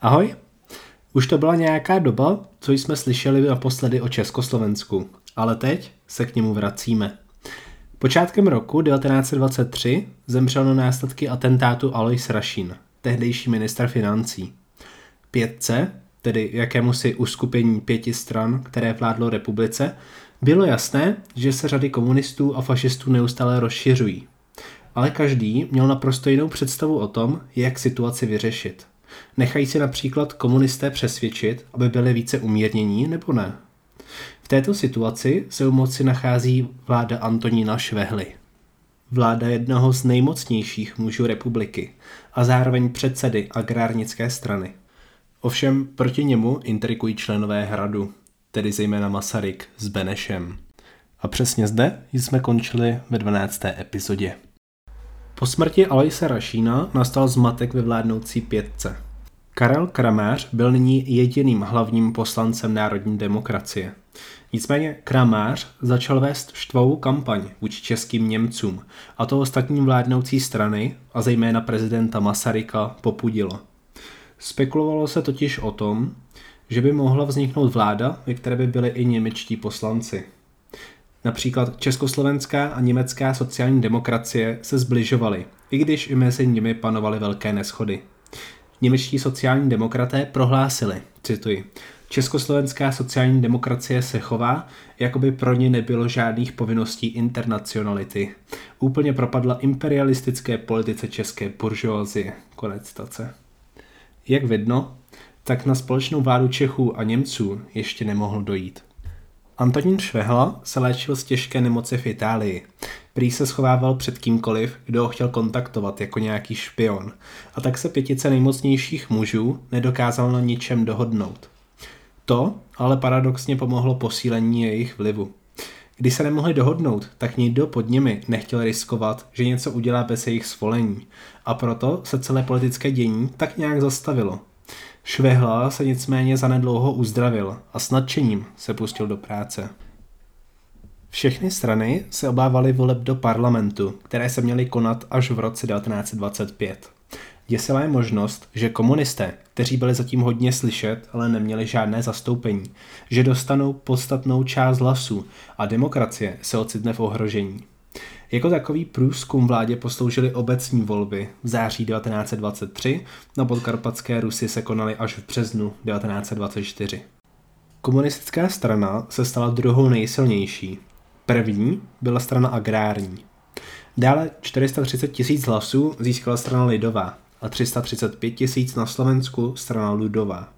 Ahoj. Už to byla nějaká doba, co jsme slyšeli naposledy o Československu, ale teď se k němu vracíme. Počátkem roku 1923 zemřel na následky atentátu Alois Rašín, tehdejší minister financí. Pětce, tedy jakémusi uskupení pěti stran, které vládlo republice, bylo jasné, že se řady komunistů a fašistů neustále rozšiřují. Ale každý měl naprosto jinou představu o tom, jak situaci vyřešit. Nechají si například komunisté přesvědčit, aby byli více umírnění, nebo ne? V této situaci se u moci nachází vláda Antonína Švehly. Vláda jednoho z nejmocnějších mužů republiky a zároveň předsedy agrárnické strany. Ovšem proti němu intrikují členové hradu, tedy zejména Masaryk s Benešem. A přesně zde jsme končili ve 12. epizodě. Po smrti Aloise Rašína nastal zmatek ve vládnoucí pětce. Karel Kramář byl nyní jediným hlavním poslancem národní demokracie. Nicméně Kramář začal vést štvou kampaň vůči českým Němcům a to ostatním vládnoucí strany a zejména prezidenta Masaryka popudilo. Spekulovalo se totiž o tom, že by mohla vzniknout vláda, ve které by byli i němečtí poslanci. Například československá a německá sociální demokracie se zbližovaly, i když i mezi nimi panovaly velké neschody. Němečtí sociální demokraté prohlásili, cituji, Československá sociální demokracie se chová, jako by pro ně nebylo žádných povinností internacionality. Úplně propadla imperialistické politice české buržoazie. Konec stace. Jak vidno, tak na společnou vládu Čechů a Němců ještě nemohl dojít. Antonín Švehla se léčil z těžké nemoci v Itálii. Prý se schovával před kýmkoliv, kdo ho chtěl kontaktovat jako nějaký špion. A tak se pětice nejmocnějších mužů nedokázal na ničem dohodnout. To ale paradoxně pomohlo posílení jejich vlivu. Když se nemohli dohodnout, tak nikdo pod nimi nechtěl riskovat, že něco udělá bez jejich svolení. A proto se celé politické dění tak nějak zastavilo. Švehla se nicméně zanedlouho uzdravil a s nadšením se pustil do práce. Všechny strany se obávaly voleb do parlamentu, které se měly konat až v roce 1925. Děsila je možnost, že komunisté, kteří byli zatím hodně slyšet, ale neměli žádné zastoupení, že dostanou podstatnou část hlasů a demokracie se ocitne v ohrožení. Jako takový průzkum vládě posloužily obecní volby v září 1923, na podkarpatské Rusy se konaly až v březnu 1924. Komunistická strana se stala druhou nejsilnější. První byla strana agrární. Dále 430 tisíc hlasů získala strana Lidová a 335 tisíc na Slovensku strana Ludová.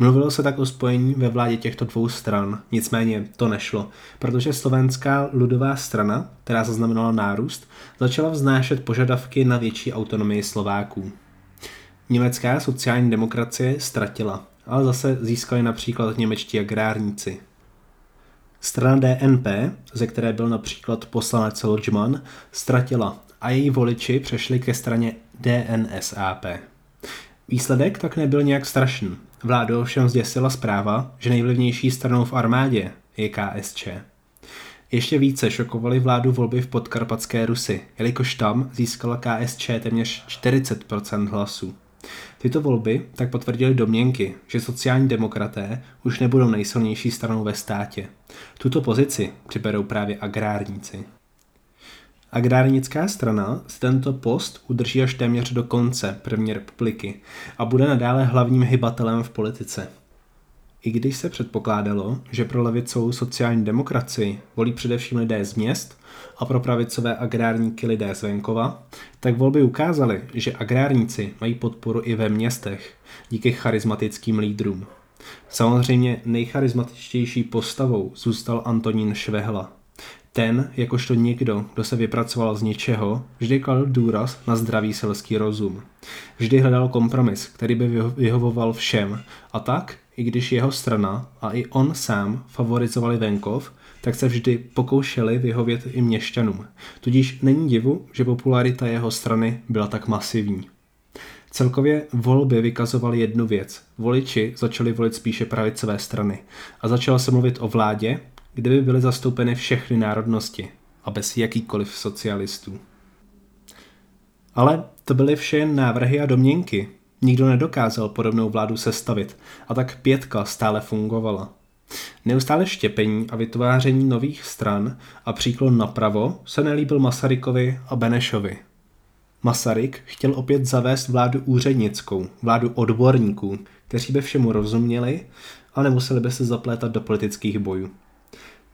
Mluvilo se tak o spojení ve vládě těchto dvou stran, nicméně to nešlo, protože slovenská ludová strana, která zaznamenala nárůst, začala vznášet požadavky na větší autonomii Slováků. Německá sociální demokracie ztratila, ale zase získali například němečtí agrárníci. Strana DNP, ze které byl například poslanec Lodžman, ztratila a její voliči přešli ke straně DNSAP. Výsledek tak nebyl nějak strašný. Vládu ovšem zděsila zpráva, že nejvlivnější stranou v armádě je KSČ. Ještě více šokovaly vládu volby v podkarpatské Rusy, jelikož tam získala KSČ téměř 40% hlasů. Tyto volby tak potvrdily domněnky, že sociální demokraté už nebudou nejsilnější stranou ve státě. Tuto pozici přiberou právě agrárníci. Agrárnická strana si tento post udrží až téměř do konce první republiky a bude nadále hlavním hybatelem v politice. I když se předpokládalo, že pro levicovou sociální demokracii volí především lidé z měst a pro pravicové agrárníky lidé z venkova, tak volby ukázaly, že agrárníci mají podporu i ve městech díky charismatickým lídrům. Samozřejmě nejcharismatičtější postavou zůstal Antonín Švehla, ten, jakožto někdo, kdo se vypracoval z ničeho, vždy kladl důraz na zdravý selský rozum. Vždy hledal kompromis, který by vyhovoval všem a tak, i když jeho strana a i on sám favorizovali venkov, tak se vždy pokoušeli vyhovět i měšťanům. Tudíž není divu, že popularita jeho strany byla tak masivní. Celkově volby vykazovaly jednu věc. Voliči začali volit spíše pravicové strany a začalo se mluvit o vládě, kde by byly zastoupeny všechny národnosti a bez jakýkoliv socialistů. Ale to byly vše jen návrhy a domněnky. Nikdo nedokázal podobnou vládu sestavit a tak pětka stále fungovala. Neustále štěpení a vytváření nových stran a příklon napravo se nelíbil Masarykovi a Benešovi. Masaryk chtěl opět zavést vládu úřednickou, vládu odborníků, kteří by všemu rozuměli a nemuseli by se zaplétat do politických bojů.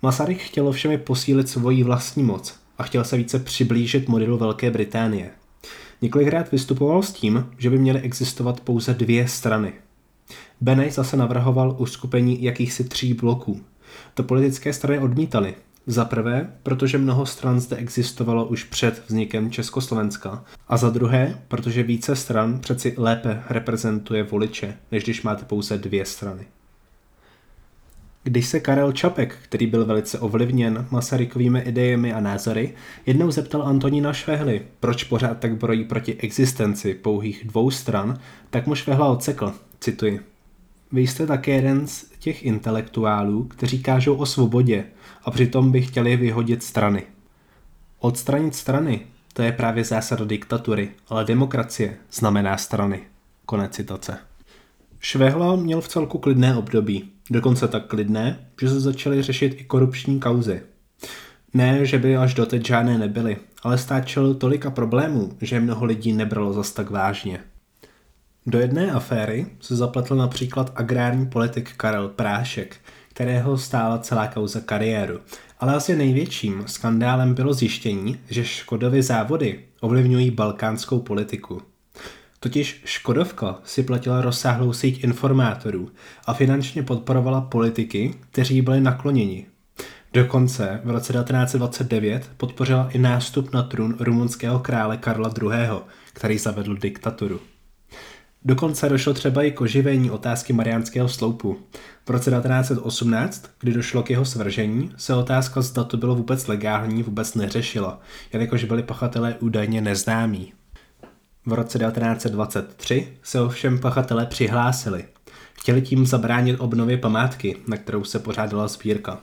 Masaryk chtěl ovšem posílit svoji vlastní moc a chtěl se více přiblížit modelu Velké Británie. Několikrát vystupoval s tím, že by měly existovat pouze dvě strany. Beneš zase navrhoval uskupení jakýchsi tří bloků. To politické strany odmítali. Za prvé, protože mnoho stran zde existovalo už před vznikem Československa. A za druhé, protože více stran přeci lépe reprezentuje voliče, než když máte pouze dvě strany. Když se Karel Čapek, který byl velice ovlivněn Masarykovými idejemi a názory, jednou zeptal Antonína Švehly, proč pořád tak brojí proti existenci pouhých dvou stran, tak mu Švehla odsekl, cituji. Vy jste také jeden z těch intelektuálů, kteří kážou o svobodě a přitom by chtěli vyhodit strany. Odstranit strany, to je právě zásada diktatury, ale demokracie znamená strany. Konec citace. Švehla měl v celku klidné období, dokonce tak klidné, že se začaly řešit i korupční kauzy. Ne, že by až doteď žádné nebyly, ale stáčel tolika problémů, že mnoho lidí nebralo zas tak vážně. Do jedné aféry se zapletl například agrární politik Karel Prášek, kterého stála celá kauza kariéru. Ale asi největším skandálem bylo zjištění, že Škodovy závody ovlivňují balkánskou politiku. Totiž Škodovka si platila rozsáhlou síť informátorů a finančně podporovala politiky, kteří byli nakloněni. Dokonce v roce 1929 podpořila i nástup na trůn rumunského krále Karla II., který zavedl diktaturu. Dokonce došlo třeba i k oživení otázky Mariánského sloupu. V roce 1918, kdy došlo k jeho svržení, se otázka, zda to bylo vůbec legální, vůbec neřešila, jelikož byli pachatelé údajně neznámí. V roce 1923 se ovšem pachatelé přihlásili. Chtěli tím zabránit obnově památky, na kterou se pořádala sbírka.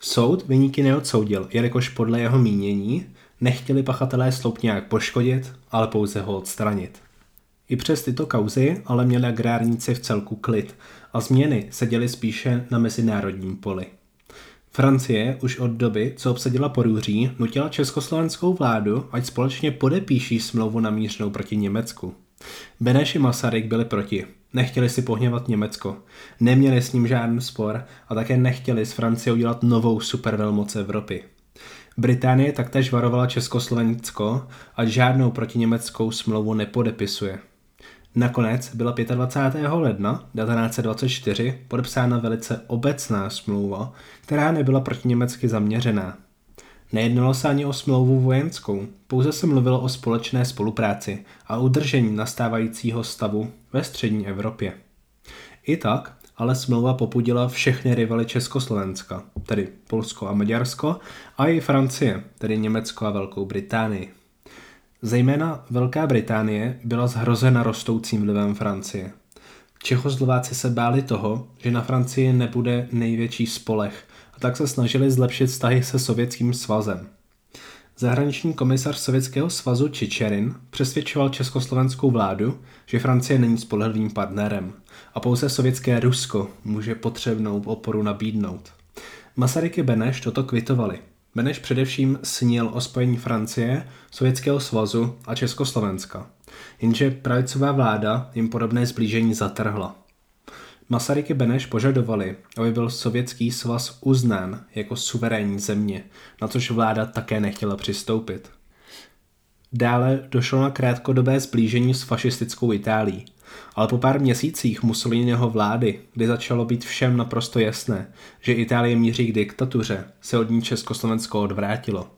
Soud vyníky neodsoudil, jelikož podle jeho mínění nechtěli pachatelé sloup nějak poškodit, ale pouze ho odstranit. I přes tyto kauzy ale měli agrárníci v celku klid a změny se děly spíše na mezinárodním poli. Francie už od doby, co obsadila Porůří, nutila československou vládu, ať společně podepíší smlouvu namířenou proti Německu. Beneš i Masaryk byli proti. Nechtěli si pohněvat Německo, neměli s ním žádný spor a také nechtěli z Francie udělat novou supervelmoc Evropy. Británie taktéž varovala Československo, ať žádnou protiněmeckou smlouvu nepodepisuje. Nakonec byla 25. ledna 1924 podepsána velice obecná smlouva, která nebyla proti německy zaměřená. Nejednalo se ani o smlouvu vojenskou, pouze se mluvilo o společné spolupráci a udržení nastávajícího stavu ve střední Evropě. I tak ale smlouva popudila všechny rivaly Československa, tedy Polsko a Maďarsko, a i Francie, tedy Německo a Velkou Británii. Zejména Velká Británie byla zhrozena rostoucím vlivem Francie. Čechoslováci se báli toho, že na Francii nebude největší spolech a tak se snažili zlepšit vztahy se Sovětským svazem. Zahraniční komisař Sovětského svazu Čičerin přesvědčoval československou vládu, že Francie není spolehlivým partnerem a pouze sovětské Rusko může potřebnou oporu nabídnout. Masaryk i Beneš toto kvitovali – Beneš především snil o spojení Francie, Sovětského svazu a Československa, jenže pravicová vláda jim podobné zblížení zatrhla. Masaryk i Beneš požadovali, aby byl Sovětský svaz uznán jako suverénní země, na což vláda také nechtěla přistoupit. Dále došlo na krátkodobé zblížení s fašistickou Itálií, ale po pár měsících Mussoliniho vlády, kdy začalo být všem naprosto jasné, že Itálie míří k diktatuře, se od ní Československo odvrátilo.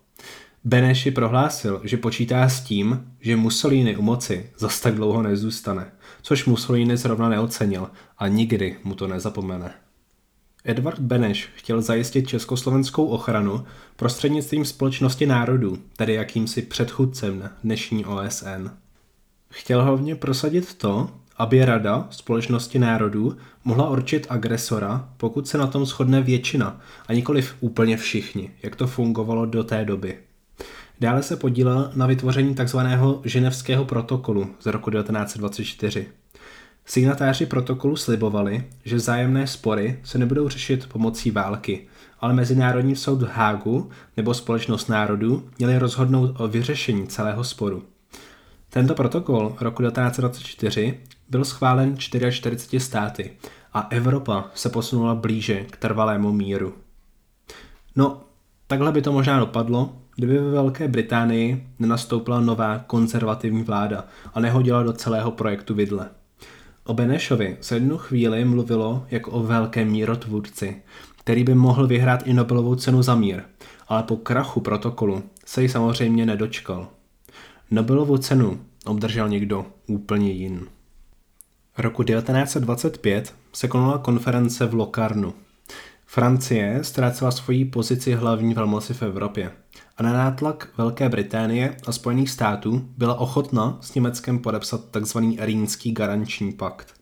Beneši prohlásil, že počítá s tím, že Mussolini u moci zas tak dlouho nezůstane, což Mussolini zrovna neocenil a nikdy mu to nezapomene. Edward Beneš chtěl zajistit československou ochranu prostřednictvím společnosti národů, tedy jakýmsi předchůdcem dnešní OSN. Chtěl hlavně prosadit to, aby Rada společnosti národů mohla určit agresora, pokud se na tom shodne většina a nikoliv úplně všichni, jak to fungovalo do té doby. Dále se podílel na vytvoření tzv. ženevského protokolu z roku 1924. Signatáři protokolu slibovali, že zájemné spory se nebudou řešit pomocí války, ale Mezinárodní soud v Hágu nebo Společnost národů měli rozhodnout o vyřešení celého sporu. Tento protokol roku 1924 byl schválen 44 státy a Evropa se posunula blíže k trvalému míru. No, takhle by to možná dopadlo, kdyby ve Velké Británii nenastoupila nová konzervativní vláda a nehodila do celého projektu vidle. O Benešovi se jednu chvíli mluvilo jako o velkém mírotvůrci, který by mohl vyhrát i Nobelovou cenu za mír, ale po krachu protokolu se ji samozřejmě nedočkal. Nobelovu cenu obdržel někdo úplně jiný. Roku 1925 se konala konference v Locarnu. Francie ztrácela svoji pozici hlavní velmoci v Evropě a na nátlak Velké Británie a Spojených států byla ochotna s Německem podepsat tzv. Rýnský garanční pakt.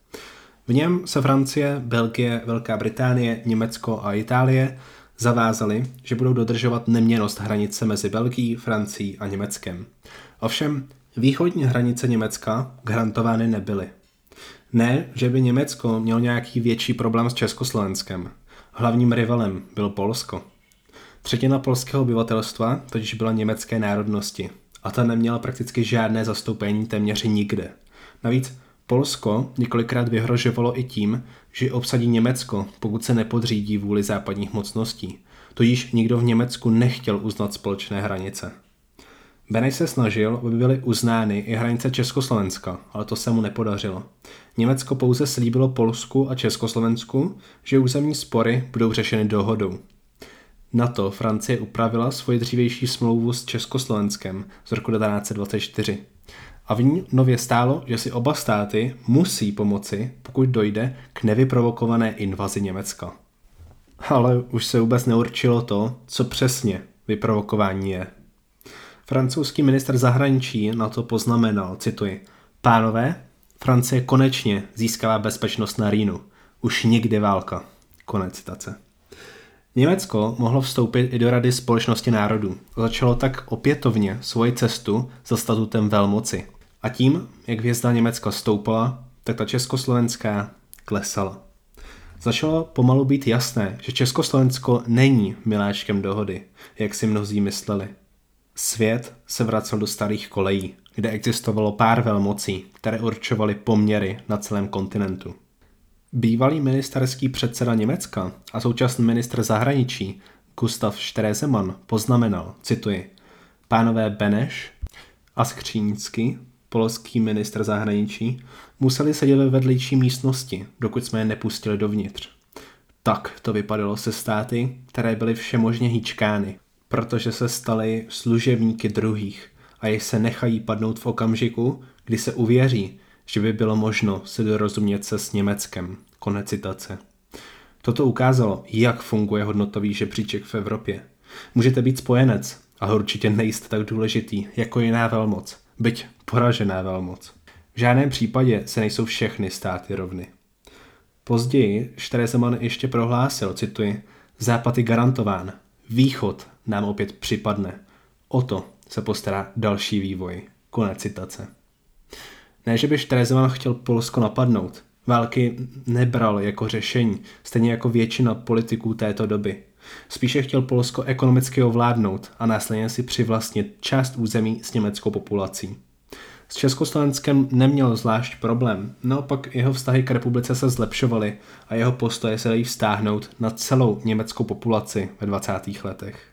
V něm se Francie, Belgie, Velká Británie, Německo a Itálie zavázali, že budou dodržovat neměnost hranice mezi Belgií, Francií a Německem. Ovšem, východní hranice Německa garantovány nebyly. Ne, že by Německo mělo nějaký větší problém s Československem. Hlavním rivalem bylo Polsko. Třetina polského obyvatelstva totiž byla německé národnosti a ta neměla prakticky žádné zastoupení téměř nikde. Navíc Polsko několikrát vyhrožovalo i tím, že obsadí Německo, pokud se nepodřídí vůli západních mocností. Tudíž nikdo v Německu nechtěl uznat společné hranice. Beneš se snažil, aby byly uznány i hranice Československa, ale to se mu nepodařilo. Německo pouze slíbilo Polsku a Československu, že územní spory budou řešeny dohodou. Na to Francie upravila svoji dřívější smlouvu s Československem z roku 1924. A v ní nově stálo, že si oba státy musí pomoci, pokud dojde k nevyprovokované invazi Německa. Ale už se vůbec neurčilo to, co přesně vyprovokování je. Francouzský minister zahraničí na to poznamenal, cituji, Pánové, Francie konečně získala bezpečnost na Rýnu. Už nikdy válka. Konec citace. Německo mohlo vstoupit i do Rady společnosti národů. Začalo tak opětovně svoji cestu za statutem velmoci. A tím, jak hvězda Německa stoupala, tak ta československá klesala. Začalo pomalu být jasné, že Československo není miláčkem dohody, jak si mnozí mysleli. Svět se vracel do starých kolejí, kde existovalo pár velmocí, které určovaly poměry na celém kontinentu. Bývalý ministerský předseda Německa a současný ministr zahraničí Gustav Štrezeman poznamenal, cituji, pánové Beneš a Skříňsky, polský ministr zahraničí, museli sedět ve vedlejší místnosti, dokud jsme je nepustili dovnitř. Tak to vypadalo se státy, které byly všemožně hýčkány, protože se staly služebníky druhých a jich se nechají padnout v okamžiku, kdy se uvěří, že by bylo možno se dorozumět se s Německem. Konec citace. Toto ukázalo, jak funguje hodnotový žebříček v Evropě. Můžete být spojenec, ale určitě nejste tak důležitý jako jiná velmoc, byť poražená velmoc. V žádném případě se nejsou všechny státy rovny. Později Štrezeman ještě prohlásil, cituji, Západ je garantován, východ nám opět připadne. O to se postará další vývoj. Konec citace. Ne, že by Štrezeman chtěl Polsko napadnout. Války nebral jako řešení, stejně jako většina politiků této doby. Spíše chtěl Polsko ekonomicky ovládnout a následně si přivlastnit část území s německou populací. S Československem neměl zvlášť problém, naopak jeho vztahy k republice se zlepšovaly a jeho postoje se dají vztáhnout na celou německou populaci ve 20. letech.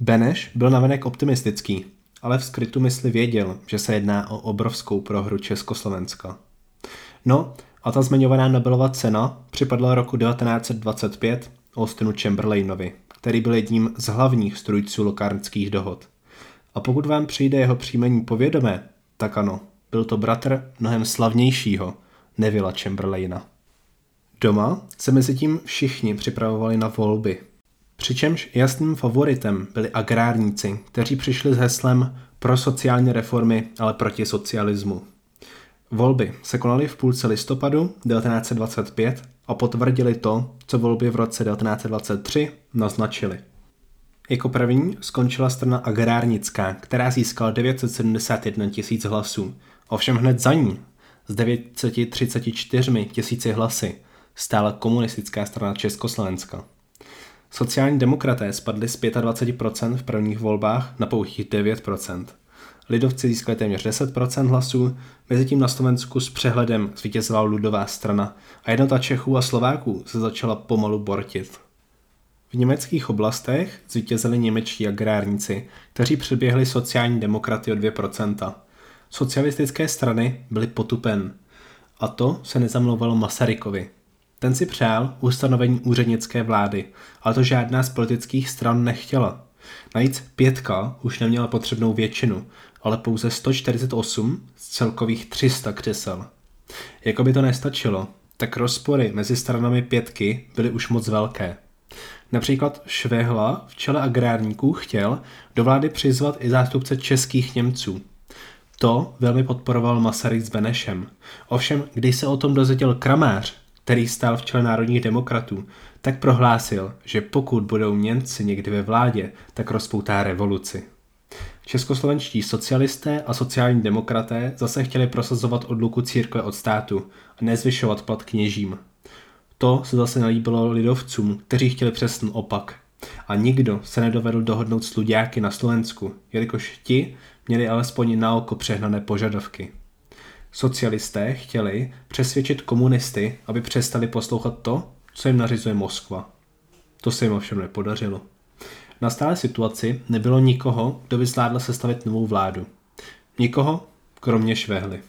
Beneš byl navenek optimistický, ale v skrytu mysli věděl, že se jedná o obrovskou prohru Československa. No a ta zmiňovaná Nobelova cena připadla roku 1925 Austinu Chamberlainovi, který byl jedním z hlavních strujců lokárnských dohod. A pokud vám přijde jeho příjmení povědomé, tak ano, byl to bratr mnohem slavnějšího, Nevilla Chamberlaina. Doma se mezi tím všichni připravovali na volby. Přičemž jasným favoritem byli agrárníci, kteří přišli s heslem pro sociální reformy, ale proti socialismu. Volby se konaly v půlce listopadu 1925 a potvrdili to, co volby v roce 1923 naznačily. Jako první skončila strana agrárnická, která získala 971 tisíc hlasů. Ovšem hned za ní s 934 tisíci hlasy stála komunistická strana Československa. Sociální demokraté spadli z 25% v prvních volbách na pouhých 9%. Lidovci získali téměř 10% hlasů, mezitím na Slovensku s přehledem zvítězila ludová strana a jednota Čechů a Slováků se začala pomalu bortit. V německých oblastech zvítězili němečtí agrárníci, kteří předběhli sociální demokraty o 2%. Socialistické strany byly potupen. A to se nezamlouvalo Masarykovi. Ten si přál ustanovení úřednické vlády, ale to žádná z politických stran nechtěla. Navíc pětka už neměla potřebnou většinu, ale pouze 148 z celkových 300 křesel. Jako by to nestačilo, tak rozpory mezi stranami pětky byly už moc velké. Například Švehla v čele agrárníků chtěl do vlády přizvat i zástupce českých Němců. To velmi podporoval Masaryk s Benešem. Ovšem, když se o tom dozvěděl Kramář, který stál v čele národních demokratů, tak prohlásil, že pokud budou Němci někdy ve vládě, tak rozpoutá revoluci. Českoslovenští socialisté a sociální demokraté zase chtěli prosazovat odluku církve od státu a nezvyšovat plat kněžím. To se zase nelíbilo lidovcům, kteří chtěli přesný opak. A nikdo se nedovedl dohodnout s luďáky na Slovensku, jelikož ti měli alespoň na oko přehnané požadavky. Socialisté chtěli přesvědčit komunisty, aby přestali poslouchat to, co jim nařizuje Moskva. To se jim ovšem nepodařilo. Na stále situaci nebylo nikoho, kdo by zvládl sestavit novou vládu. Nikoho, kromě Švehly.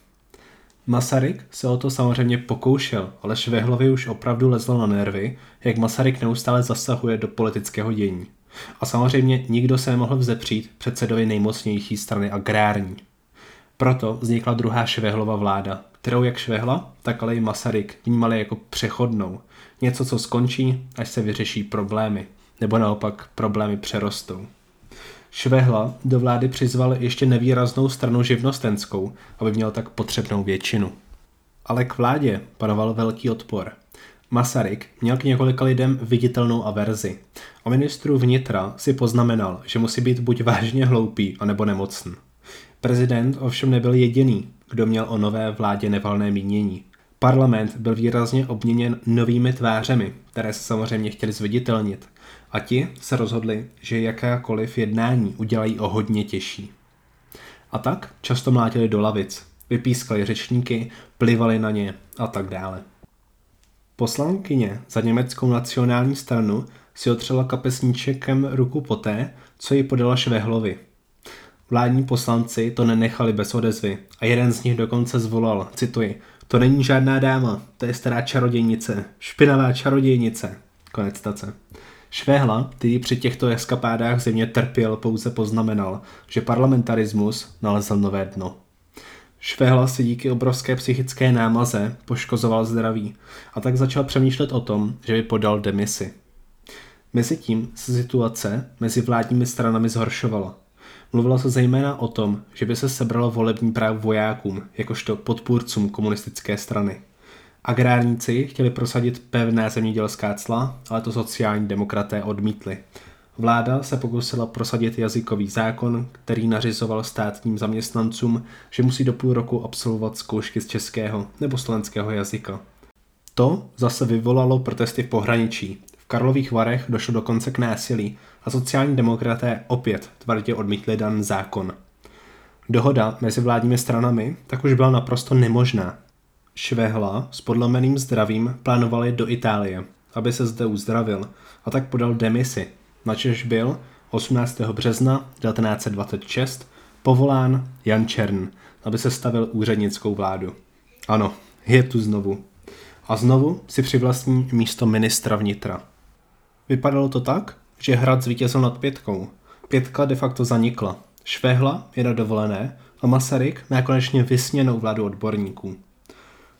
Masaryk se o to samozřejmě pokoušel, ale Švehlovi už opravdu lezlo na nervy, jak Masaryk neustále zasahuje do politického dění. A samozřejmě nikdo se nemohl vzepřít předsedovi nejmocnější strany agrární. Proto vznikla druhá Švehlova vláda, kterou jak Švehla, tak ale i Masaryk vnímali jako přechodnou. Něco, co skončí, až se vyřeší problémy, nebo naopak problémy přerostou. Švehla do vlády přizval ještě nevýraznou stranu živnostenskou, aby měl tak potřebnou většinu. Ale k vládě panoval velký odpor. Masaryk měl k několika lidem viditelnou averzi. O ministru vnitra si poznamenal, že musí být buď vážně hloupý, anebo nemocný. Prezident ovšem nebyl jediný, kdo měl o nové vládě nevalné mínění. Parlament byl výrazně obměněn novými tvářemi, které se samozřejmě chtěli zviditelnit, a ti se rozhodli, že jakákoliv jednání udělají o hodně těžší. A tak často mlátili do lavic, vypískali řečníky, plivali na ně a tak dále. Poslankyně za německou nacionální stranu si otřela kapesníčekem ruku poté, co ji podala Švehlovi. Vládní poslanci to nenechali bez odezvy a jeden z nich dokonce zvolal, cituji, to není žádná dáma, to je stará čarodějnice, špinavá čarodějnice. Konec stace. Švéhla, který při těchto eskapádách země trpěl, pouze poznamenal, že parlamentarismus nalezl nové dno. Švéhla si díky obrovské psychické námaze poškozoval zdraví a tak začal přemýšlet o tom, že by podal demisi. Mezitím se situace mezi vládními stranami zhoršovala. Mluvilo se zejména o tom, že by se sebralo volební právo vojákům, jakožto podpůrcům komunistické strany. Agrárníci chtěli prosadit pevné zemědělská cla, ale to sociální demokraté odmítli. Vláda se pokusila prosadit jazykový zákon, který nařizoval státním zaměstnancům, že musí do půl roku absolvovat zkoušky z českého nebo slovenského jazyka. To zase vyvolalo protesty v pohraničí. V Karlových Varech došlo dokonce k násilí a sociální demokraté opět tvrdě odmítli dan zákon. Dohoda mezi vládními stranami tak už byla naprosto nemožná. Švehla s podlomeným zdravím plánovali do Itálie, aby se zde uzdravil a tak podal demisi, načež byl 18. března 1926 povolán Jan Čern, aby se stavil úřednickou vládu. Ano, je tu znovu. A znovu si přivlastní místo ministra vnitra. Vypadalo to tak, že hrad zvítězil nad pětkou. Pětka de facto zanikla. Švehla je na dovolené a Masaryk má konečně vysněnou vládu odborníků.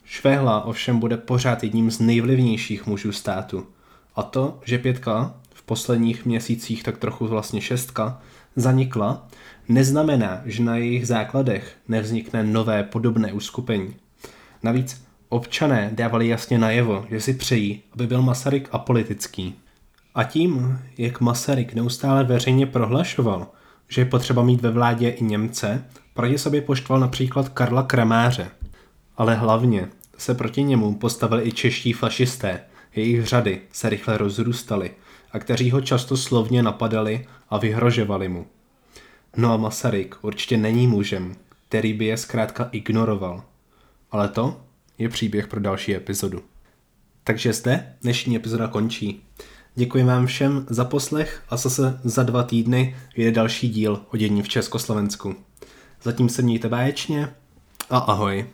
Švehla ovšem bude pořád jedním z nejvlivnějších mužů státu. A to, že pětka, v posledních měsících tak trochu vlastně šestka, zanikla, neznamená, že na jejich základech nevznikne nové podobné uskupení. Navíc občané dávali jasně najevo, že si přejí, aby byl Masaryk apolitický. A tím, jak Masaryk neustále veřejně prohlašoval, že je potřeba mít ve vládě i Němce, proti sobě poštval například Karla Kramáře – Ale hlavně se proti němu postavili i čeští fašisté, jejich řady se rychle rozrůstaly a kteří ho často slovně napadali a vyhrožovali mu. No a Masaryk určitě není mužem, který by je zkrátka ignoroval. Ale to je příběh pro další epizodu. Takže zde dnešní epizoda končí. Děkuji vám všem za poslech a zase za dva týdny jde další díl o dění v Československu. Zatím se mějte báječně a ahoj.